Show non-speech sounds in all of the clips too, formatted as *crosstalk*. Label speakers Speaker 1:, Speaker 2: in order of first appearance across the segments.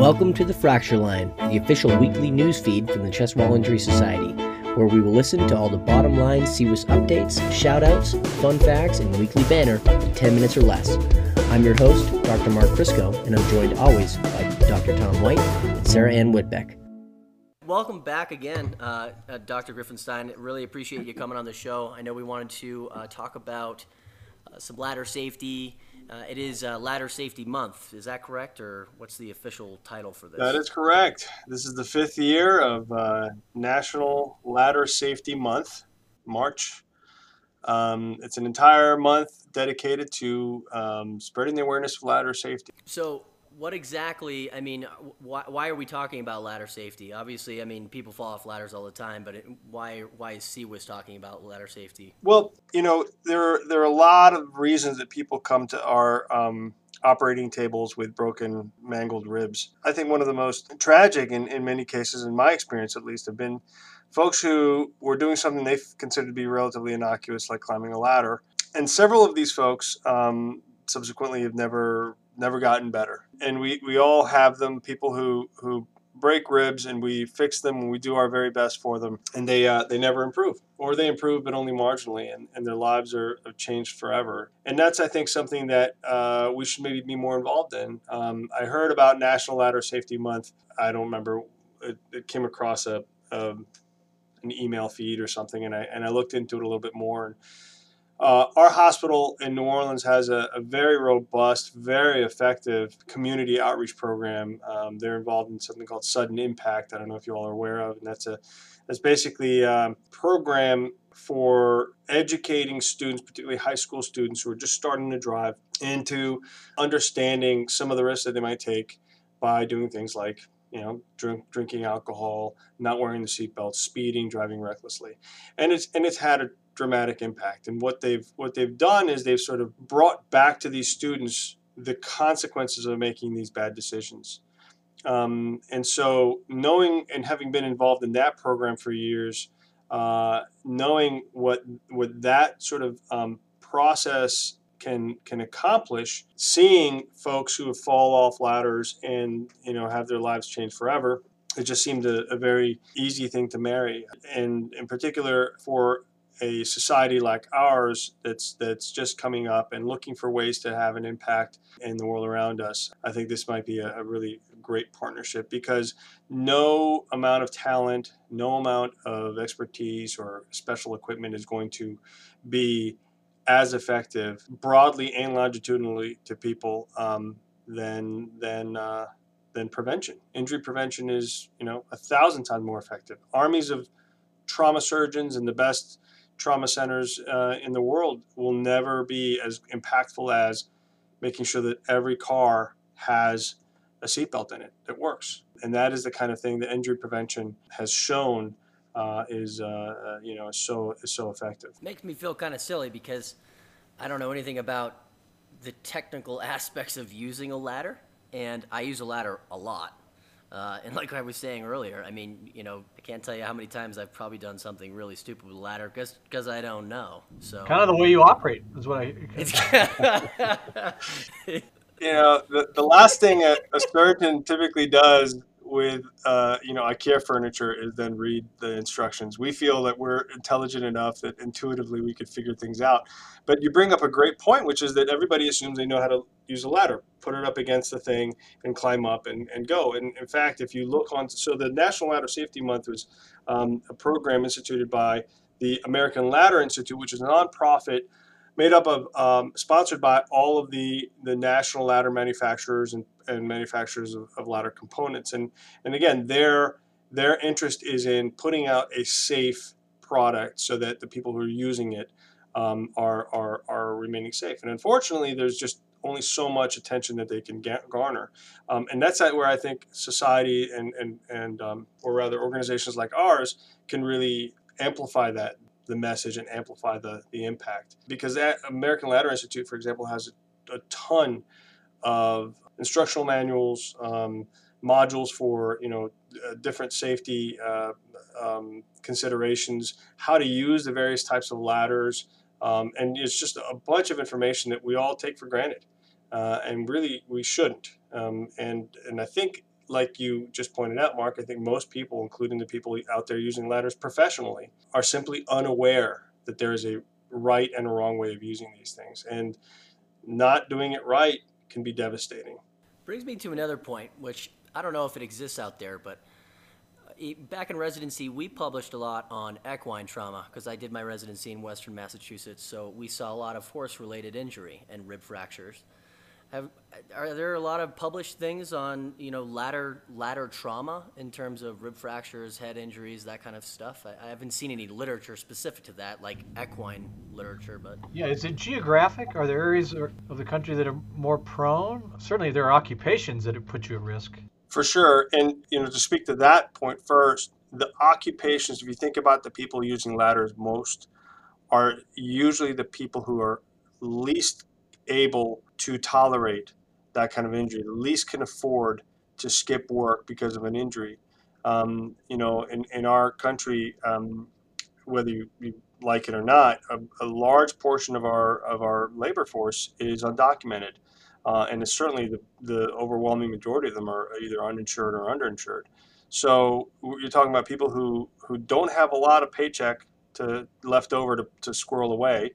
Speaker 1: Welcome to the Fracture Line, the official weekly news feed from the Chest Wall Injury Society, where we will listen to all the bottom line CWIS updates, shoutouts, fun facts, and weekly banner in 10 minutes or less. I'm your host, Dr. Mark Crisco, and I'm joined always by Dr. Tom White and Sarah Ann Whitbeck. Welcome back again, uh, uh, Dr. Greiffenstein. Really appreciate you coming on the show. I know we wanted to uh, talk about uh, some ladder safety uh, it is uh, Ladder Safety Month. Is that correct, or what's the official title for this?
Speaker 2: That is correct. This is the fifth year of uh, National Ladder Safety Month, March. Um, it's an entire month dedicated to um, spreading the awareness of ladder safety.
Speaker 1: So, what exactly, I mean, why, why are we talking about ladder safety? Obviously, I mean, people fall off ladders all the time, but it, why, why is CWIS talking about ladder safety?
Speaker 2: Well, you know, there, there are a lot of reasons that people come to our um, operating tables with broken, mangled ribs. I think one of the most tragic, in, in many cases, in my experience at least, have been folks who were doing something they considered to be relatively innocuous, like climbing a ladder. And several of these folks um, subsequently have never never gotten better. And we, we all have them, people who, who break ribs and we fix them and we do our very best for them. And they uh, they never improve or they improve but only marginally and, and their lives are changed forever. And that's i think something that uh, we should maybe be more involved in. Um, i heard about national ladder safety month. I don't remember. It, it came across a, a, an email feed or something and I, and I looked into it a little bit more and uh, our hospital in New Orleans has a, a, very robust, very effective community outreach program. Um, they're involved in something called Sudden Impact. I don't know if you all are aware of, and that's a that's basically a program for educating students, particularly high school students who are just starting to drive, into understanding some of the risks that they might take by doing things like you know, drink, drinking alcohol, not wearing the seatbelt, speeding, driving recklessly, and it's and it's had a dramatic impact. And what they've what they've done is they've sort of brought back to these students the consequences of making these bad decisions. Um, and so, knowing and having been involved in that program for years, uh, knowing what what that sort of um, process can can accomplish, seeing folks who have fall off ladders and you know have their lives changed forever, it just seemed a, a very easy thing to marry. And in particular, for a society like ours that's that's just coming up and looking for ways to have an impact in the world around us, I think this might be a, a really great partnership because no amount of talent, no amount of expertise or special equipment is going to be as effective broadly and longitudinally to people um, than than uh, than prevention. Injury prevention is you know a thousand times more effective. Armies of trauma surgeons and the best trauma centers uh, in the world will never be as impactful as making sure that every car has a seatbelt in it that works. And that is the kind of thing that injury prevention has shown uh, is uh, uh you know so is so effective.
Speaker 1: Makes me feel kind of silly because I don't know anything about the technical *laughs* aspects of using a ladder, and I use a ladder a lot. Uh, and like I was saying earlier, I mean, you know, I can't tell you how many times I've probably done something really stupid with a ladder because I don't know. So
Speaker 3: kind of the way you operate is what I. *laughs* *laughs*
Speaker 2: you know, the, the last thing a, a surgeon typically does with uh, you know IKEA furniture is then read the instructions. We feel that we're intelligent enough that intuitively we could figure things out. But you bring up a great point, which is that everybody assumes they know how to use a ladder, put it up against the thing, and climb up and, and go. And in fact, if you look on, so the National Ladder Safety Month was um, a program instituted by the American Ladder Institute, which is a nonprofit made up of um, sponsored by all of the the national ladder manufacturers and, and manufacturers of, of, ladder components. And and again their their interest is in putting out a safe product so that the people who are using it um, are, are are remaining safe. And unfortunately there's just only so much attention that they can get, garner. Um, and that's where I think society and and and um, or rather organizations like ours can really amplify that the message and amplify the, the impact. Because that American Ladder Institute, for example, has a, a ton of instructional manuals, um, modules for you know uh, different safety uh, um, considerations, how to use the various types of ladders, um, and it's just a bunch of information that we all take for granted, uh, and really we shouldn't. Um, and and I think like you just pointed out, Mark, I think most people, including the people out there using ladders professionally, are simply unaware that there is a right and a wrong way of using these things. And not doing it right can be devastating.
Speaker 1: Brings me to another point, which I don't know if it exists out there, but uh, back in residency, we published a lot on equine trauma because I did my residency in Western Massachusetts. So we saw a lot of horse related injury and rib fractures. Have, are there a lot of published things on you know ladder ladder trauma in terms of rib fractures, head injuries, that kind of stuff? I, I, haven't seen any literature specific to that, like equine literature. But
Speaker 3: yeah, is it geographic? Are there areas of the country that are more prone? Certainly, there are occupations that have put you at risk.
Speaker 2: For sure, and you know to speak to that point first, the occupations. If you think about the people using ladders most, are usually the people who are least able to tolerate that kind of injury, the least can afford to skip work because of an injury. Um, you know, in, in our country, um, whether you, you, like it or not, a, a, large portion of our of our labor force is undocumented, uh, and certainly the, the overwhelming majority of them are either uninsured or underinsured. So you're talking about people who who don't have a lot of paycheck to left over to, to squirrel away,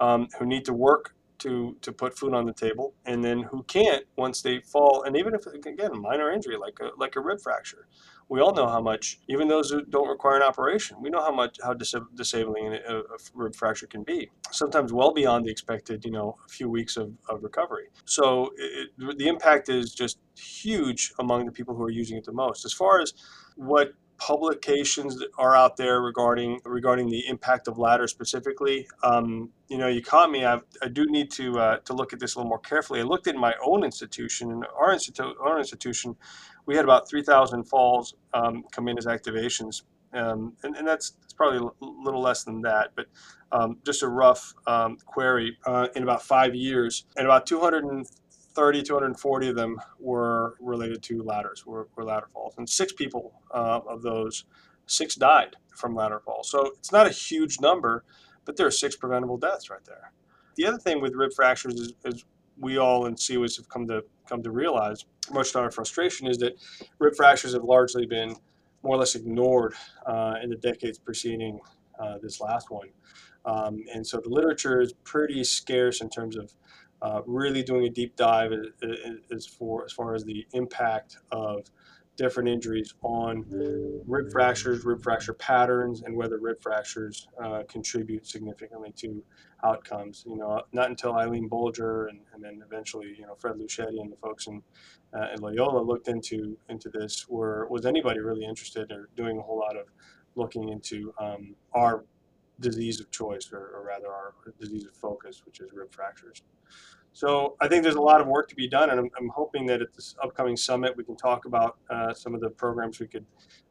Speaker 2: um, who need to work to to put food on the table, and then who can't once they fall. And even if again minor injury like a like a rib fracture, we all know how much. Even those who don't require an operation, we know how much how dis- disabling a, a, rib fracture can be. Sometimes well beyond the expected, you know, a few weeks of, of recovery. So it, the impact is just huge among the people who are using it the most. As far as what publications that are out there regarding regarding the impact of ladder specifically. Um, you know, you caught me. I've, i do need to uh, to look at this a little more carefully. I looked at my own institution. In our institution, our institution, we had about 3,000 falls um, come in as activations, um, and, and that's, that's probably a little less than that. But um, just a rough um, query uh, in about five years, and about 200 230, 240 of them were related to ladders, were, were ladder falls. And six people uh, of those, six died from ladder falls. So it's not a huge number, but there are six preventable deaths right there. The other thing with rib fractures is, is we all in CWIS have come to come to realize, much to our frustration, is that rib fractures have largely been more or less ignored uh, in the decades preceding uh, this last one. Um, and so the literature is pretty scarce in terms of uh, really doing a deep dive as, for, as far as the impact of different injuries on rib fractures, rib fracture patterns, and whether rib fractures uh, contribute significantly to outcomes. You know, not until Eileen Bulger and, and then eventually, you know, Fred Luchette and the folks in, uh, in Loyola looked into into this, were was anybody really interested or doing a whole lot of looking into um, our disease of choice, or, or rather our disease of focus, which is rib fractures. So I think there's a lot of work to be done, and I'm, I'm hoping that at this upcoming summit we can talk about uh, some of the programs we could,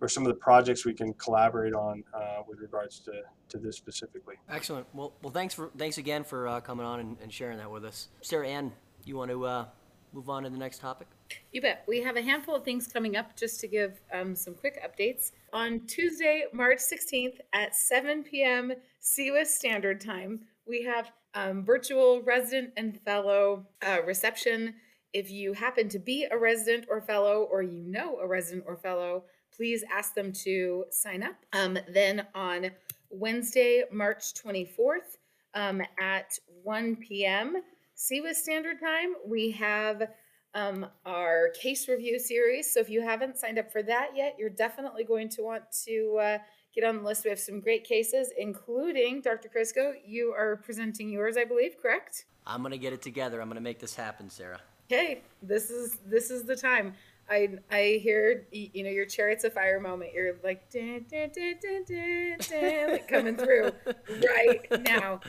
Speaker 2: or some of the projects we can collaborate on uh, with regards to, to this specifically.
Speaker 1: Excellent. Well, well, thanks for thanks again for uh, coming on and, and, sharing that with us, Sarah Ann. You want to uh, move on to the next topic?
Speaker 4: You bet. We have a handful of things coming up. Just to give um, some quick updates on Tuesday, March 16th at 7 p.m. CWIS Standard Time. We have um, virtual resident and fellow uh, reception. If you happen to be a resident or fellow, or you know a resident or fellow, please ask them to sign up. Um, then on Wednesday, March 24th um, at 1 p.m. CWIS Standard Time, we have um, our case review series. So if you haven't signed up for that yet, you're definitely going to want to uh, get on the list. We have some great cases, including Dr. Crisco. You are presenting yours, I believe, correct?
Speaker 1: I'm gonna get it together. I'm gonna make this happen, Sarah.
Speaker 4: Okay, this is this is the time. I I hear you know your chariots of fire moment. You're like dun, dun, dun, like coming through *laughs* right now.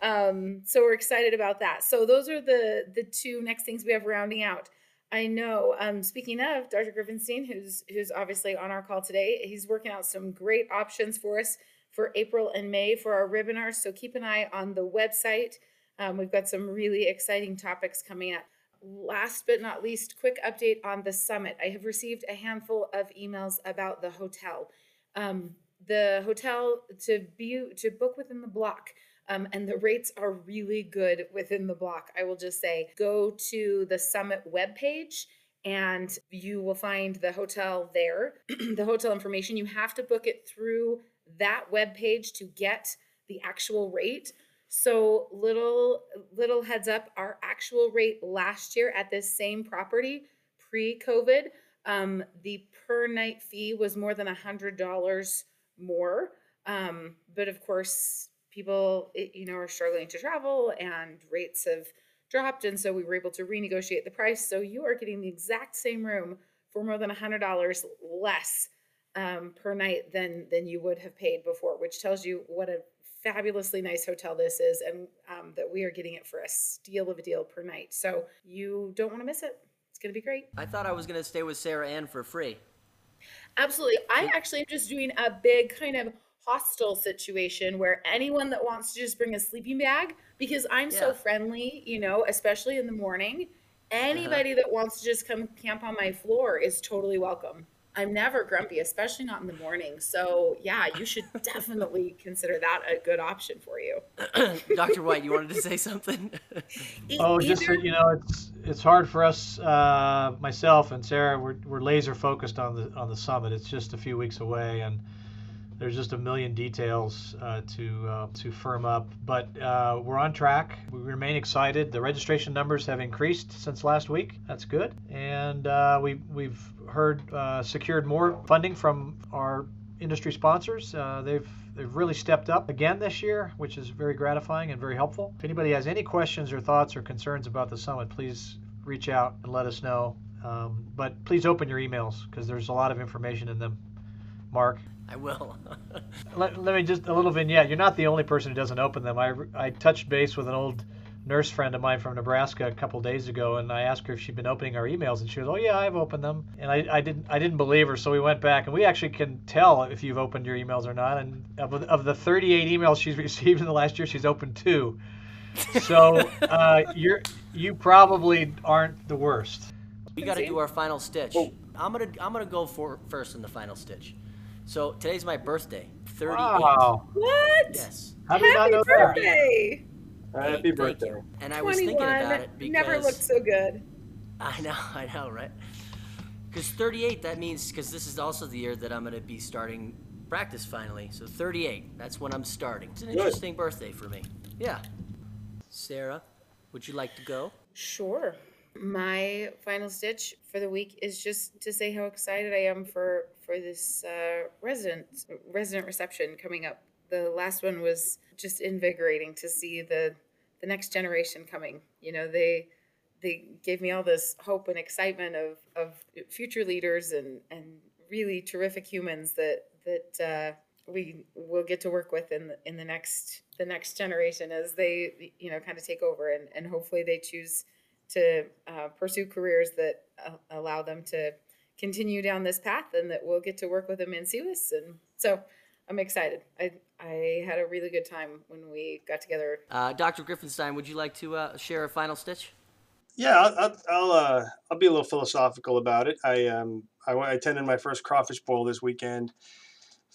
Speaker 4: Um, so we're excited about that. So those are the the two next things we have rounding out. I know. Um, speaking of Dr. Greiffenstein, who's who's obviously on our call today, he's working out some great options for us for April and May for our webinars. So keep an eye on the website. Um, we've got some really exciting topics coming up. Last but not least, quick update on the summit. I have received a handful of emails about the hotel. Um, the hotel to be to book within the block um, and the rates are really good within the block. I will just say go to the summit webpage and you will find the hotel there, *clears throat* the hotel information. You have to book it through that web page to get the actual rate. So little little heads up, our actual rate last year at this same property pre-COVID, um, the per night fee was more than a hundred dollars more. Um, but of course, people you know are struggling to travel and rates have dropped, and so we were able to renegotiate the price. So you are getting the exact same room for more than a hundred dollars less um, per night than than you would have paid before, which tells you what a fabulously nice hotel this is and um, that we are getting it for a steal of a deal per night. So you don't want to miss it. It's going to be great.
Speaker 1: I thought I was going to stay with Sarah Ann for free.
Speaker 4: Absolutely. I actually am just doing a big kind of hostel situation where anyone that wants to just bring a sleeping bag, because I'm so friendly, you know, especially in the morning,
Speaker 1: Uh-huh.
Speaker 4: anybody that wants to just come camp on my floor is totally welcome. I'm never grumpy, especially not in the morning. So, yeah, you should *laughs* definitely consider that a good option for you. *coughs*
Speaker 1: Dr. White, you wanted to say something? *laughs*
Speaker 3: Oh, just that you know, it's it's hard for us, uh, myself and Sarah. We're, we're laser focused on the on the summit. It's just a few weeks away, and there's just a million details uh, to uh, to firm up. But uh, we're on track. We remain excited. The registration numbers have increased since last week. That's good, and uh, we we've heard uh, secured more funding from our industry sponsors. Uh, they've they've really stepped up again this year, which is very gratifying and very helpful. If anybody has any questions or thoughts or concerns about the summit, please reach out and let us know. Um, but please open your emails because there's a lot of information in them. Mark,
Speaker 1: I will. *laughs*
Speaker 3: let, let me just a little vignette. You're not the only person who doesn't open them. I, I touched base with an old nurse friend of mine from Nebraska a couple days ago, and I asked her if she'd been opening our emails, and she was, "Oh yeah, I've opened them." And I, I didn't I didn't believe her, so we went back, and we actually can tell if you've opened your emails or not. And of, of the 38 emails she's *laughs* received in the last year, she's opened two. So *laughs* uh, you're you probably aren't the worst.
Speaker 1: we got to do our final stitch.
Speaker 2: Oh.
Speaker 1: I'm gonna I'm gonna go for first in the final stitch. So today's my birthday, 38.
Speaker 3: Wow!
Speaker 4: What?
Speaker 1: Yes.
Speaker 3: How did you not
Speaker 4: Happy
Speaker 3: know that?
Speaker 4: birthday!
Speaker 2: Happy
Speaker 1: Thank
Speaker 2: birthday.
Speaker 1: you. And I was thinking about it because
Speaker 4: Never looked so good.
Speaker 1: I know, *laughs* I know, right? Because 38, that means because this is also the year that I'm gonna be starting practice finally. So 38, that's when I'm starting. It's an
Speaker 2: Good.
Speaker 1: interesting birthday for me. Yeah. Sarah, would you like to go?
Speaker 4: Sure. My final stitch for the week is just to say how excited I am for for this uh, resident resident reception coming up. The last one was just invigorating to see the the next generation coming. You know, they they gave me all this hope and excitement of of future leaders and and really terrific humans that that uh, we will get to work with in the, in the next the next generation as they you know kind of take over and and hopefully they choose to uh, pursue careers that uh, allow them to continue down this path and that we'll get to work with them in CWIS. And so I'm excited. I, I had a really good time when we got together.
Speaker 1: Uh, Dr. Greiffenstein, would you like to uh, share a final stitch?
Speaker 2: Yeah, I'll I'll I'll, uh, I'll be a little philosophical about it. I um I, I attended my first crawfish boil this weekend.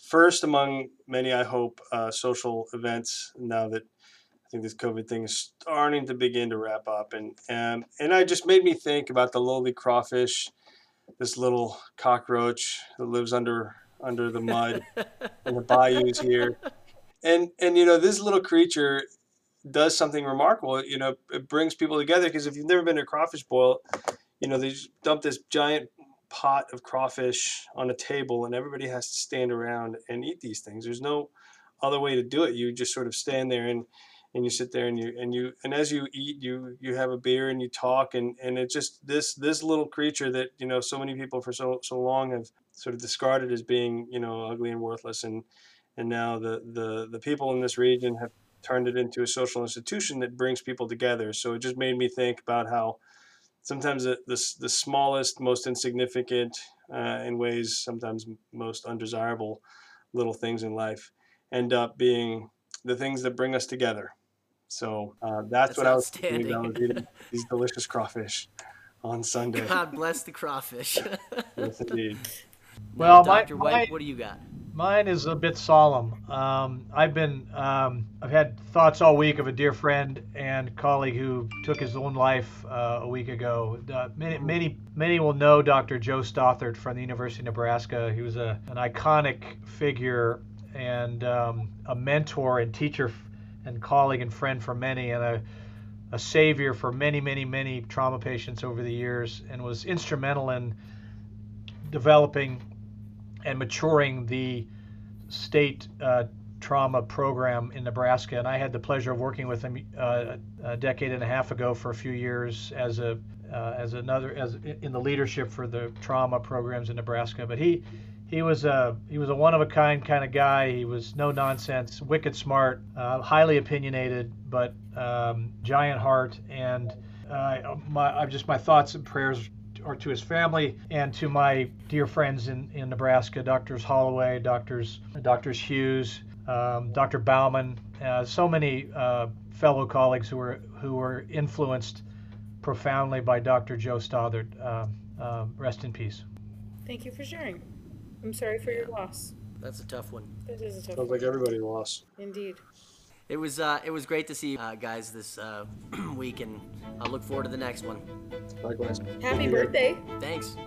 Speaker 2: First among many, I hope, uh, social events. Now that I think this COVID thing is starting to begin to wrap up, and and and I just made me think about the lowly crawfish, this little cockroach that lives under under the mud *laughs* in the bayous here, and and you know this little creature does something remarkable. You know, it brings people together because if you've never been to a crawfish boil, you know, they just dump this giant pot of crawfish on a table and everybody has to stand around and eat these things. There's no other way to do it. You just sort of stand there and and you sit there and you and you and as you eat you you have a beer and you talk and and it just this this little creature that you know so many people for so so long have sort of discarded as being you know ugly and worthless and and now the the the people in this region have turned it into a social institution that brings people together. So it just made me think about how sometimes the the, the smallest, most insignificant, uh, in ways sometimes most undesirable little things in life end up being the things that bring us together. So uh, that's,
Speaker 1: That's
Speaker 2: what I was thinking. I was eating *laughs* these delicious crawfish on Sunday.
Speaker 1: God bless the crawfish. *laughs*
Speaker 2: yes, indeed. *laughs*
Speaker 3: Well,
Speaker 1: Now,
Speaker 3: my-
Speaker 1: Dr. White,
Speaker 3: my-
Speaker 1: what do you got?
Speaker 3: Mine is a bit solemn. Um, I've been, um, I've had thoughts all week of a dear friend and colleague who took his own life uh, a week ago. Uh, many, many, many will know Dr. Joe Stothert from the University of Nebraska. He was a, an iconic figure and um, a mentor and teacher and colleague and friend for many, and a, a savior for many, many, many trauma patients over the years, and was instrumental in developing and maturing the state uh, trauma program in Nebraska. And I had the pleasure of working with him uh, a decade and a half ago for a few years as a uh, as another as in the leadership for the trauma programs in Nebraska. But he he was a he was a one of a kind kind of guy. He was no nonsense, wicked smart, uh, highly opinionated, but um, giant heart. And uh, my just my thoughts and prayers or to his family and to my dear friends in, in Nebraska, Doctors Holloway, Doctors Doctors Hughes, um, Dr. Bauman, uh, so many uh, fellow colleagues who were who were influenced profoundly by Dr. Joe Stothert. Uh, um, rest in peace.
Speaker 4: Thank you for sharing. I'm sorry for your loss.
Speaker 1: That's a tough one.
Speaker 4: It is a tough
Speaker 2: Sounds
Speaker 4: one.
Speaker 2: like everybody lost.
Speaker 4: Indeed.
Speaker 1: It was uh, it was great to see you uh, guys this uh, *clears throat* week, and I look forward to the next one.
Speaker 2: Likewise.
Speaker 4: Happy birthday.
Speaker 1: Thanks.